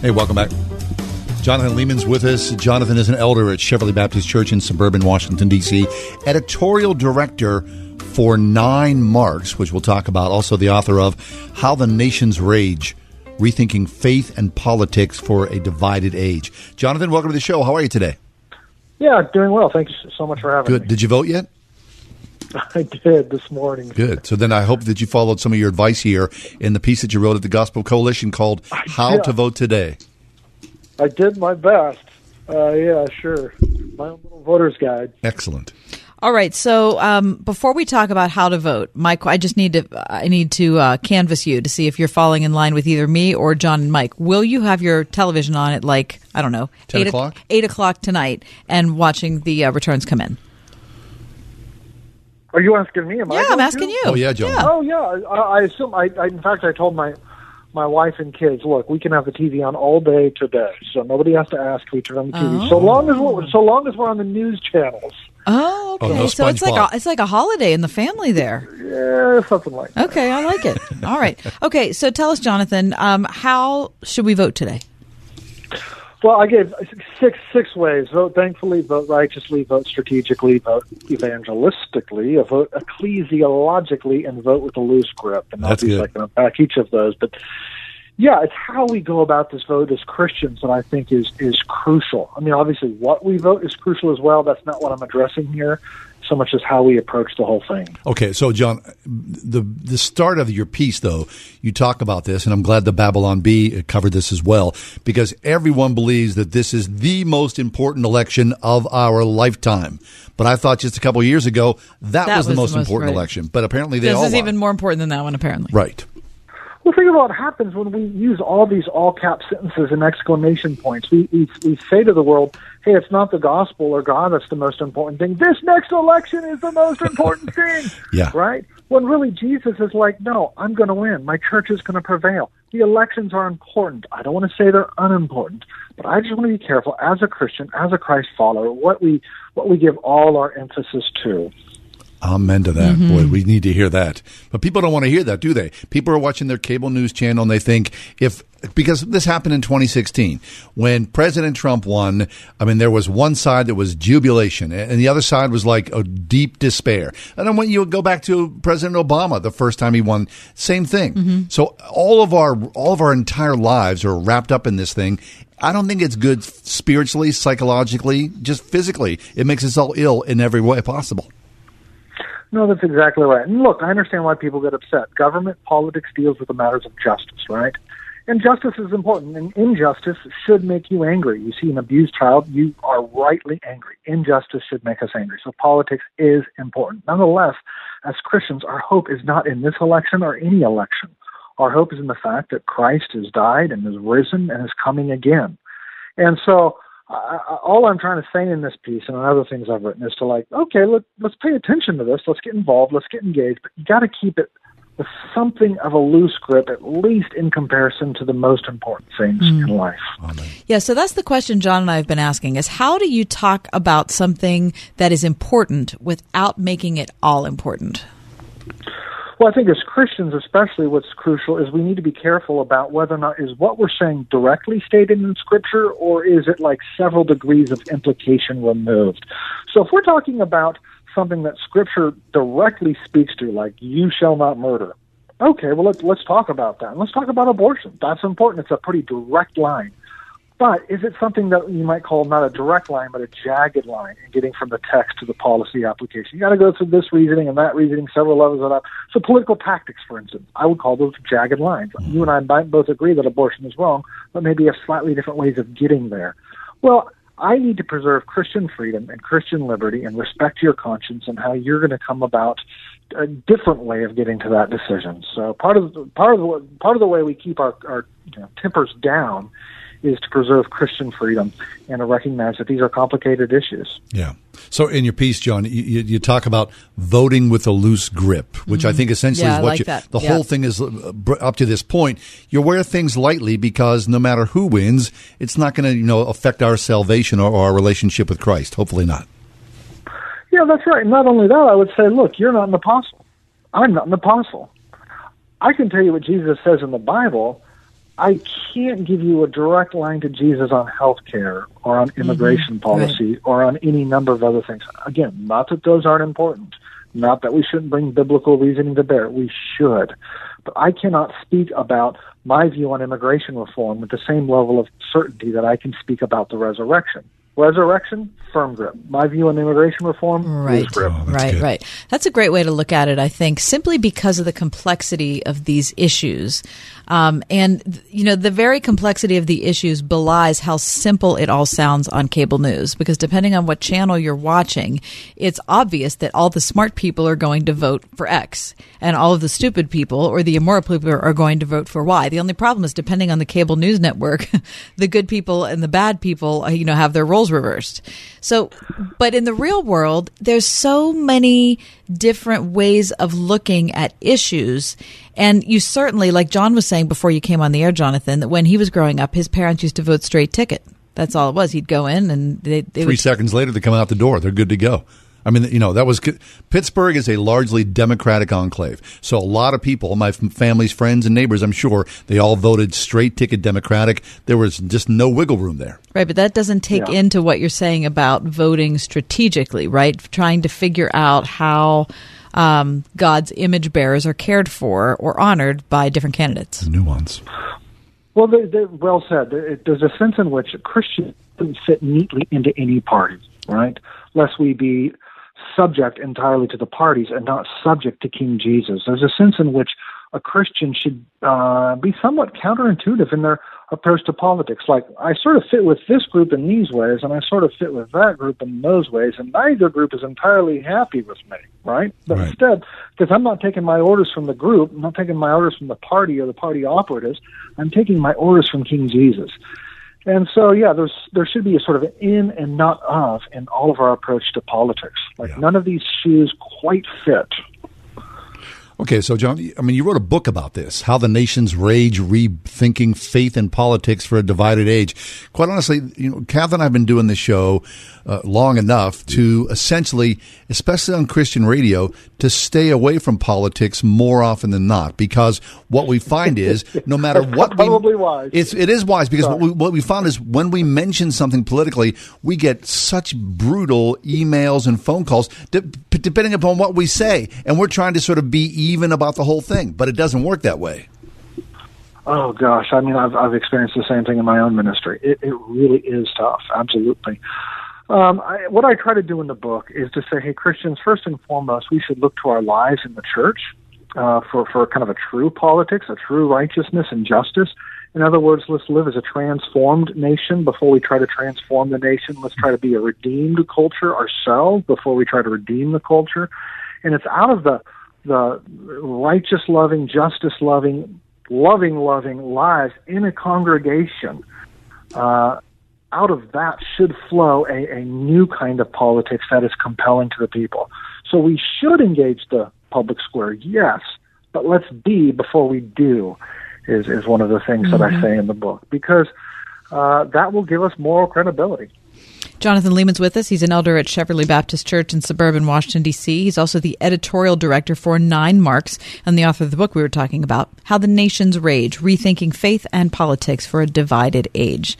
Hey, welcome back. Jonathan Leeman's with us. Jonathan is an elder at Cheverly Baptist Church in suburban Washington, D.C., editorial director for 9Marks, which we'll talk about, also the author of How the Nations Rage Rethinking Faith and Politics for a Divided Age. Jonathan, welcome to the show. How are you today? Yeah, doing well. Thanks so much for having Good. me. Did you vote yet? I did this morning. Good. So then I hope that you followed some of your advice here in the piece that you wrote at the Gospel Coalition called How did. to Vote Today. I did my best. Uh, yeah, sure. My own little voter's guide. Excellent. All right. So um, before we talk about how to vote, Mike, I just need to I need to uh, canvass you to see if you're falling in line with either me or John and Mike. Will you have your television on at like I don't know 10 eight o- o'clock? eight o'clock tonight and watching the uh, returns come in? Are you asking me? Am I yeah, going I'm to? asking you. Oh, yeah, John. Oh yeah. I, I assume. I, I in fact I told my my wife and kids, look, we can have the TV on all day today, so nobody has to ask if we turn on the TV. So long as we're so long as we're on the news channels. Oh, okay. Oh, no so it's like a, it's like a holiday in the family there. Yeah, something like that. Okay, I like it. All right. Okay, so tell us, Jonathan, um, how should we vote today? Well, I gave six six ways: vote thankfully, vote righteously, vote strategically, vote evangelistically, vote ecclesiologically, and vote with a loose grip. And That's obviously good. I can unpack uh, each of those, but yeah, it's how we go about this vote as Christians that I think is is crucial. I mean, obviously, what we vote is crucial as well. That's not what I'm addressing here, so much as how we approach the whole thing. Okay, so John, the the start of your piece, though, you talk about this, and I'm glad the Babylon Bee uh, covered this as well, because everyone believes that this is the most important election of our lifetime. But I thought just a couple of years ago that, That was the was the most most- important right. election. But apparently they This all is are. even more important than that one, apparently. right. Well, think about what happens when we use all these all cap sentences and exclamation points. We, we we say to the world, "Hey, it's not the gospel or God that's the most important thing. This next election is the most important thing." Yeah. Right. When really Jesus is like, "No, I'm going to win. My church is going to prevail. The elections are important. I don't want to say they're unimportant, but I just want to be careful as a Christian, as a Christ follower, what we what we give all our emphasis to." Amen to that. Mm-hmm. Boy, we need to hear that. But people don't want to hear that, do they? People are watching their cable news channel and they think if because this happened in 2016 when President Trump won, I mean there was one side that was jubilation and the other side was like a deep despair. And then when you go back to President Obama the first time he won, same thing. Mm-hmm. So all of our all of our entire lives are wrapped up in this thing. I don't think it's good spiritually, psychologically, just physically. It makes us all ill in every way possible. No, that's exactly right. And look, I understand why people get upset. Government politics deals with the matters of justice, right? And justice is important, and injustice should make you angry. You see an abused child, you are rightly angry. Injustice should make us angry. So politics is important. Nonetheless, as Christians, our hope is not in this election or any election. Our hope is in the fact that Christ has died and has risen and is coming again. And so, I, I, all I'm trying to say in this piece and in other things I've written is to like, okay, let, let's pay attention to this. Let's get involved. Let's get engaged. But you got to keep it with something of a loose grip, at least in comparison to the most important things mm. in life. Yeah, so that's the question John and I have been asking is how do you talk about something that is important without making it all important? Well, I think as Christians, especially, what's crucial is we need to be careful about whether or not is what we're saying directly stated in Scripture, or is it like several degrees of implication removed. So, if we're talking about something that Scripture directly speaks to, like "you shall not murder," okay, well let's let's talk about that. And let's talk about abortion. That's important. It's a pretty direct line. But is it something that you might call not a direct line, but a jagged line in getting from the text to the policy application? You got to go through this reasoning and that reasoning, several levels of that. So political tactics, for instance, I would call those jagged lines. Mm-hmm. You and I might both agree that abortion is wrong, but maybe have slightly different ways of getting there. Well, I need to preserve Christian freedom and Christian liberty and respect your conscience and how you're going to come about a different way of getting to that decision. So part of the, part of the part of the way we keep our, our you know, tempers down is to preserve Christian freedom and to recognize that these are complicated issues. Yeah. So in your piece, John, you, you you talk about voting with a loose grip, which I think essentially Mm-hmm. Yeah, is what like you, that. the Yeah. whole thing is uh, up to this point. You wear things lightly because no matter who wins, it's not going to you know affect our salvation or, or our relationship with Christ. Hopefully not. Yeah, that's right. And not only that, I would say, look, you're not an apostle. I'm not an apostle. I can tell you what Jesus says in the Bible. I can't give you a direct line to Jesus on health care or on immigration Mhm. policy or on any number of other things. Again, not that those aren't important, not that we shouldn't bring biblical reasoning to bear. We should. But I cannot speak about my view on immigration reform with the same level of certainty that I can speak about the resurrection. Resurrection, firm grip. My view on immigration reform, Right, grip. Oh, right, good. right. That's a great way to look at it. I think simply because of the complexity of these issues, um, and you know the very complexity of the issues belies how simple it all sounds on cable news. Because depending on what channel you're watching, it's obvious that all the smart people are going to vote for X, and all of the stupid people or the immoral people are going to vote for Y. The only problem is depending on the cable news network, the good people and the bad people, uh, you know, have their roles reversed. So, but in the real world, there's so many different ways of looking at issues. And you certainly, like John was saying before you came on the air, Jonathan, that when he was growing up, his parents used to vote straight ticket. That's all it was. He'd go in and they, they Three would seconds later, they come out the door. They're good to go. I mean, you know, that was Pittsburgh is a largely Democratic enclave. So a lot of people, my family's friends and neighbors, I'm sure, they all voted straight ticket Democratic. There was just no wiggle room there. Right, but that doesn't take Yeah. into what you're saying about voting strategically, right? Trying to figure out how um, God's image bearers are cared for or honored by different candidates. Nuance. Well, they, they, well said. There's a sense in which Christians doesn't fit neatly into any party, right? Lest we be subject entirely to the parties and not subject to King Jesus. There's a sense in which a Christian should uh, be somewhat counterintuitive in their approach to politics. Like, I sort of fit with this group in these ways, and I sort of fit with that group in those ways, and neither group is entirely happy with me, right? But Right. instead, because I'm not taking my orders from the group, I'm not taking my orders from the party or the party operatives, I'm taking my orders from King Jesus. And so, yeah, there's there should be a sort of in and not of in all of our approach to politics. Like Yeah. none of these shoes quite fit. Okay, so John, I mean, you wrote a book about this, how the nation's rage, rethinking faith and politics for a divided age. Quite honestly, you know, Kath and I have been doing this show uh, long enough to essentially, especially on Christian radio, to stay away from politics more often than not, because what we find is no matter what, probably we, wise. It's it is wise because what we, what we found is when we mention something politically, we get such brutal emails and phone calls, de- depending upon what we say, and we're trying to sort of be even about the whole thing, but it doesn't work that way. Oh gosh, I mean, I've I've experienced the same thing in my own ministry. It it really is tough, absolutely. Um, I, what I try to do in the book is to say, hey, Christians, first and foremost, we should look to our lives in the church uh, for for kind of a true politics, a true righteousness and justice. In other words, let's live as a transformed nation before we try to transform the nation. Let's try to be a redeemed culture ourselves before we try to redeem the culture. And it's out of the the righteous loving, justice loving, loving, loving lives in a congregation. Uh, out of that should flow a, a new kind of politics that is compelling to the people. So we should engage the public square, yes, but let's be before we do, is, is one of the things that I say in the book, because uh, that will give us moral credibility. Jonathan Leeman's with us. He's an elder at Cheverly Baptist Church in suburban Washington, D.C. He's also the editorial director for 9Marks and the author of the book we were talking about, How the Nations Rage Rethinking Faith and Politics for a Divided Age.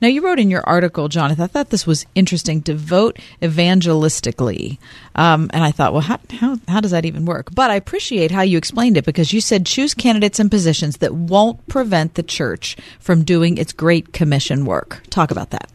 Now, you wrote in your article, Jonathan, I thought this was interesting to vote evangelistically. Um, and I thought, well, how, how, how does that even work? But I appreciate how you explained it because you said choose candidates and positions that won't prevent the church from doing its Great Commission work. Talk about that.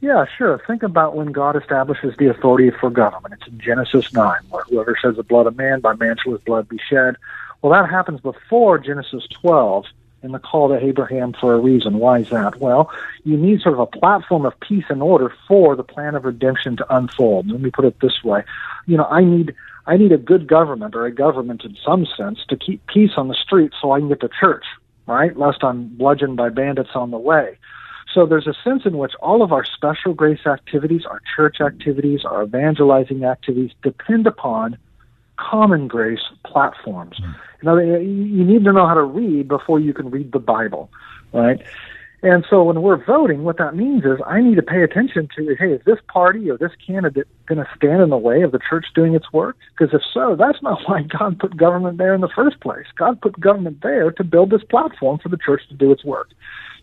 Yeah, sure. Think about when God establishes the authority for government. It's in Genesis 9, where whoever says the blood of man, by man shall his blood be shed. Well, that happens before Genesis 12 in the call to Abraham for a reason. Why is that? Well, you need sort of a platform of peace and order for the plan of redemption to unfold. Let me put it this way. You know, I need I need a good government or a government in some sense to keep peace on the streets so I can get to church, right? Lest I'm bludgeoned by bandits on the way. So there's a sense in which all of our special grace activities, our church activities, our evangelizing activities depend upon common grace platforms. Hmm. You know, you need to know how to read before you can read the Bible, right? And so when we're voting, what that means is I need to pay attention to, hey, is this party or this candidate going to stand in the way of the church doing its work? Because if so, that's not why God put government there in the first place. God put government there to build this platform for the church to do its work.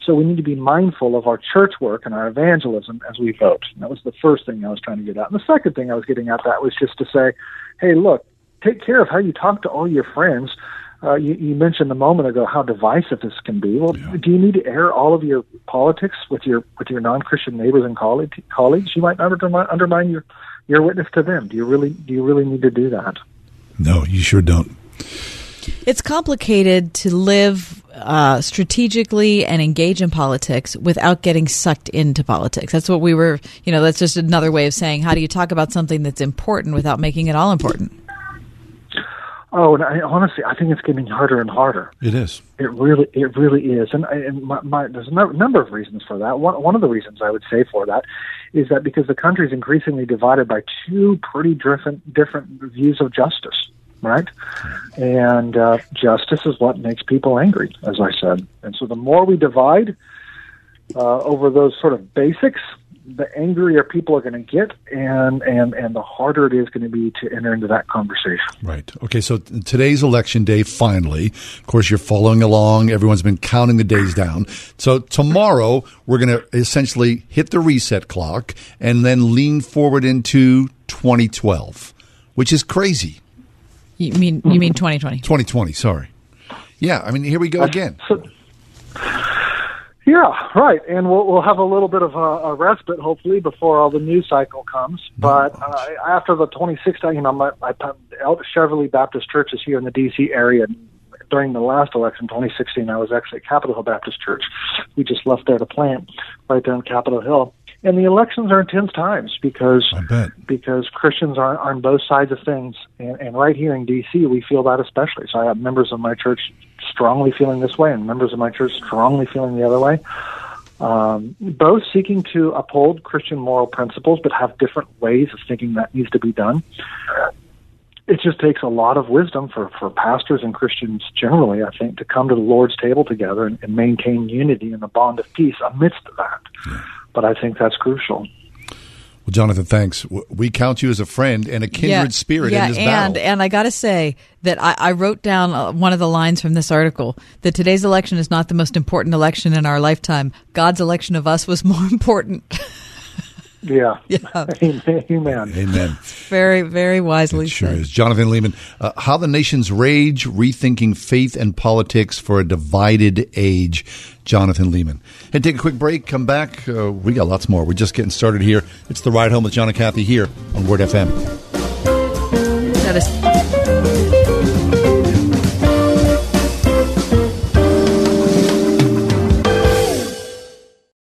So we need to be mindful of our church work and our evangelism as we vote. And that was the first thing I was trying to get at. And the second thing I was getting at that was just to say, hey, look, take care of how you talk to all your friends. Uh, you, you mentioned a moment ago how divisive this can be. Well, yeah. do you need to air all of your politics with your with your non-Christian neighbors and colleagues? Colleagues, you might undermine, undermine your your witness to them. Do you really do you really need to do that? No, you sure don't. It's complicated to live uh, strategically and engage in politics without getting sucked into politics. That's what we were, you know, that's just another way of saying how do you talk about something that's important without making it all important? Oh, and I, honestly, I think it's getting harder and harder. It is. It really, it really is, and, and my, my, there's a number of reasons for that. One, one of the reasons I would say for that is that because the country is increasingly divided by two pretty different, different views of justice right? And uh, justice is what makes people angry, as I said. And so the more we divide uh, over those sort of basics, the angrier people are going to get, and, and, and the harder it is going to be to enter into that conversation. Right. Okay, so today's election day, finally. Of course, you're following along. Everyone's been counting the days down. So tomorrow, we're going to essentially hit the reset clock and then lean forward into 2012, which is crazy. You mean you mean 2020? 2020. Sorry. Yeah, I mean here we go again. So, yeah, right. And we'll we'll have a little bit of a, a respite, hopefully, before all the news cycle comes. But uh, after the 2016, you know, my, my Cheverly Baptist Church is here in the D.C. area. During the last election, 2016, I was actually at Capitol Hill Baptist Church. We just left there to plant right there in Capitol Hill and the elections are intense times because because Christians are on both sides of things, and, and right here in D.C. we feel that especially. So I have members of my church strongly feeling this way, and members of my church strongly feeling the other way. Um, both seeking to uphold Christian moral principles, but have different ways of thinking that needs to be done. It just takes a lot of wisdom for, for pastors and Christians generally, I think, to come to the Lord's table together and, and maintain unity and the bond of peace amidst that. Yeah but I think that's crucial. Well, Jonathan, thanks. We count you as a friend and a kindred yeah, spirit yeah, in this and, battle. And I got to say that I, I, wrote down uh, one of the lines from this article that today's election is not the most important election in our lifetime. God's election of us was more important. Yeah. yeah. Amen. Amen. Very, very wisely it sure said. is. Jonathan Leeman, uh, How the Nations Rage, Rethinking Faith and Politics for a Divided Age. Jonathan Leeman. And take a quick break, come back. Uh, we got lots more. We're just getting started here. It's The Ride Home with John and Kathy here on Word FM. That is.